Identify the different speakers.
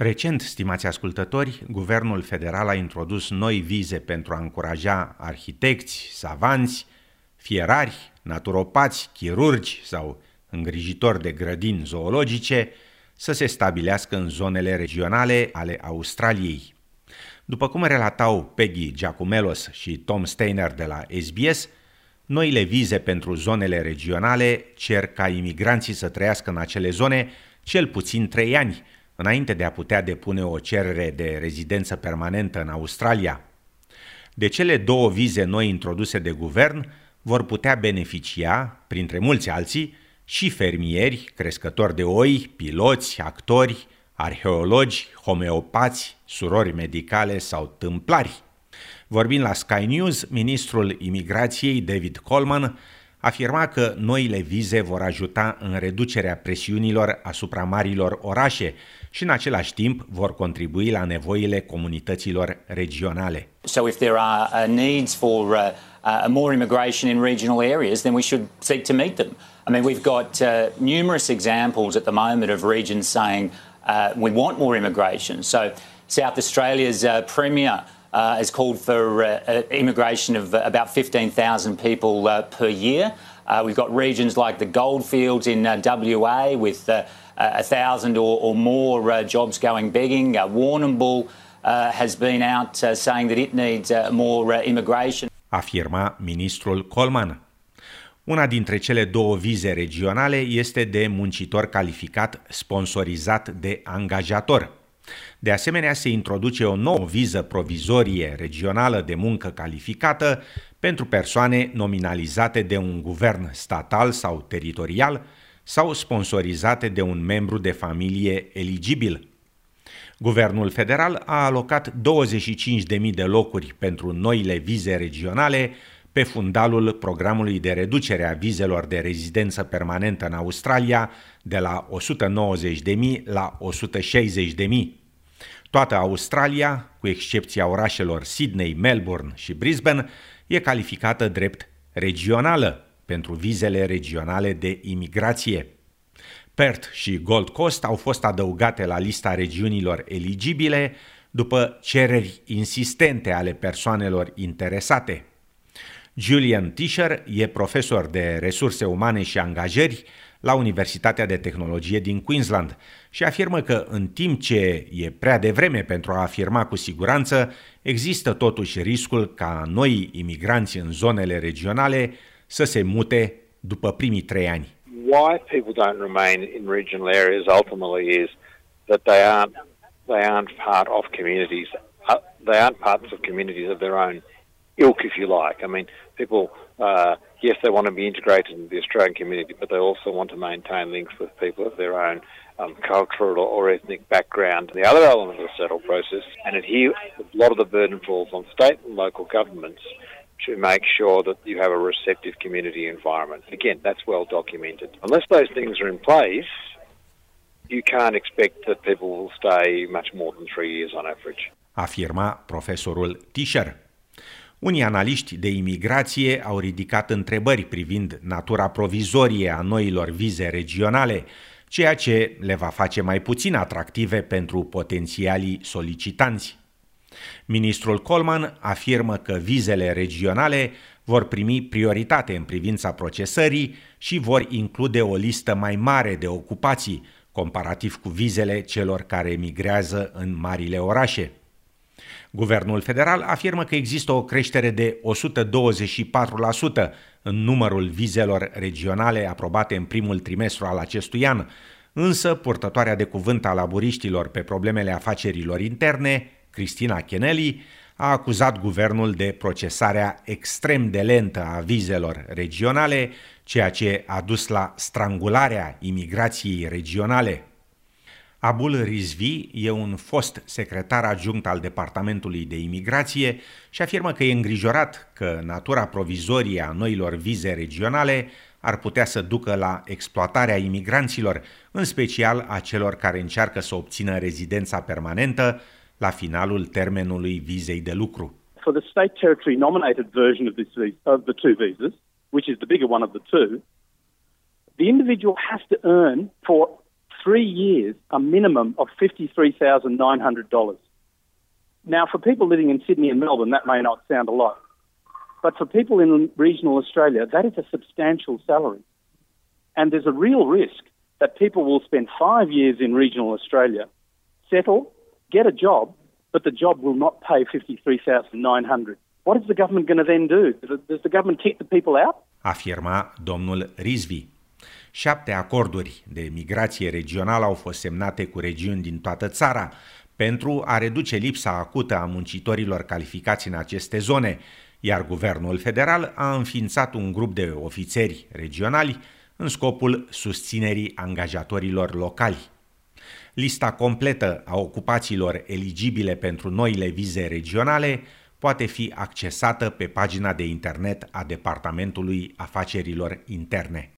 Speaker 1: Recent, stimați ascultători, guvernul federal a introdus noi vize pentru a încuraja arhitecți, savanți, fierari, naturopați, chirurgi sau îngrijitori de grădini zoologice să se stabilească în zonele regionale ale Australiei. După cum relatau Peggy Giacomelos și Tom Steiner de la SBS, noile vize pentru zonele regionale cer ca imigranții să trăiască în acele zone cel puțin trei ani, înainte de a putea depune o cerere de rezidență permanentă în Australia. De cele două vize noi introduse de guvern vor putea beneficia, printre mulți alții, și fermieri, crescători de oi, piloți, actori, arheologi, homeopați, surori medicale sau tâmplari. Vorbind la Sky News, ministrul imigrației David Coleman afirma că noile vize vor ajuta în reducerea presiunilor asupra marilor orașe și în același timp vor contribui la nevoile comunităților regionale.
Speaker 2: So if there are uh, needs for uh, uh, more immigration in regional areas, then we should seek to meet them. I mean, we've got uh, numerous examples at the moment of regions saying uh, we want more immigration. So South Australia's uh, Premier uh, has called for uh, uh immigration of uh, about 15,000 people uh, per year. we've got regions like the Goldfields in WA with a thousand or, or more jobs going begging. Warrnambool has been out saying that it needs more immigration.
Speaker 1: Afirma ministrul Coleman. Una dintre cele două vize regionale este de muncitor calificat sponsorizat de angajator. De asemenea, se introduce o nouă viză provizorie regională de muncă calificată pentru persoane nominalizate de un guvern statal sau teritorial sau sponsorizate de un membru de familie eligibil. Guvernul federal a alocat 25.000 de locuri pentru noile vize regionale pe fundalul programului de reducere a vizelor de rezidență permanentă în Australia de la 190.000 la 160.000. Toată Australia, cu excepția orașelor Sydney, Melbourne și Brisbane, e calificată drept regională pentru vizele regionale de imigrație. Perth și Gold Coast au fost adăugate la lista regiunilor eligibile după cereri insistente ale persoanelor interesate. Julian Tischer e profesor de resurse umane și angajări la Universitatea de Tehnologie din Queensland și afirmă că în timp ce e prea devreme pentru a afirma cu siguranță, există totuși riscul ca noi imigranți în zonele regionale să se mute după primii trei ani.
Speaker 3: Why people don't remain in regional areas ultimately is that they aren't they aren't part of communities. Uh, they aren't parts of communities of their own ilk, if you like. I mean, people, uh, yes, they want to be integrated into the Australian community, but they also want to maintain links with people of their own um, cultural or ethnic background. The other element of the settle process, and here a lot of the burden falls on state and local governments to make sure that you have a receptive community environment. Again, that's well documented. Unless those things are in place, you can't expect that people will stay much more than three years on average.
Speaker 1: Afirma profesorul Tischer. Unii analiști de imigrație au ridicat întrebări privind natura provizorie a noilor vize regionale, ceea ce le va face mai puțin atractive pentru potențialii solicitanți. Ministrul Coleman afirmă că vizele regionale vor primi prioritate în privința procesării și vor include o listă mai mare de ocupații, comparativ cu vizele celor care emigrează în marile orașe. Guvernul federal afirmă că există o creștere de 124% în numărul vizelor regionale aprobate în primul trimestru al acestui an, însă purtătoarea de cuvânt a laburiștilor pe problemele afacerilor interne, Cristina Kennelly, a acuzat guvernul de procesarea extrem de lentă a vizelor regionale, ceea ce a dus la strangularea imigrației regionale. Abul Rizvi e un fost secretar adjunct al Departamentului de Imigrație și afirmă că e îngrijorat că natura provizorie a noilor vize regionale ar putea să ducă la exploatarea imigranților, în special a celor care încearcă să obțină rezidența permanentă la finalul termenului vizei de lucru.
Speaker 4: For the state territory nominated version of, this, of the two visas, which is the bigger one of the two, the individual has to earn for three years a minimum of $53,900. Now, for people living in Sydney and Melbourne, that may not sound a lot. But for people in regional Australia, that is a substantial salary. And there's a real risk that people will spend five years in regional Australia, settle, get a job, but the job will not pay 53900 What is the government going to then do? Does the government kick the people out?
Speaker 1: Afirma domnul Rizvi. Șapte acorduri de migrație regională au fost semnate cu regiuni din toată țara pentru a reduce lipsa acută a muncitorilor calificați în aceste zone, iar guvernul federal a înființat un grup de ofițeri regionali în scopul susținerii angajatorilor locali. Lista completă a ocupațiilor eligibile pentru noile vize regionale poate fi accesată pe pagina de internet a Departamentului Afacerilor Interne.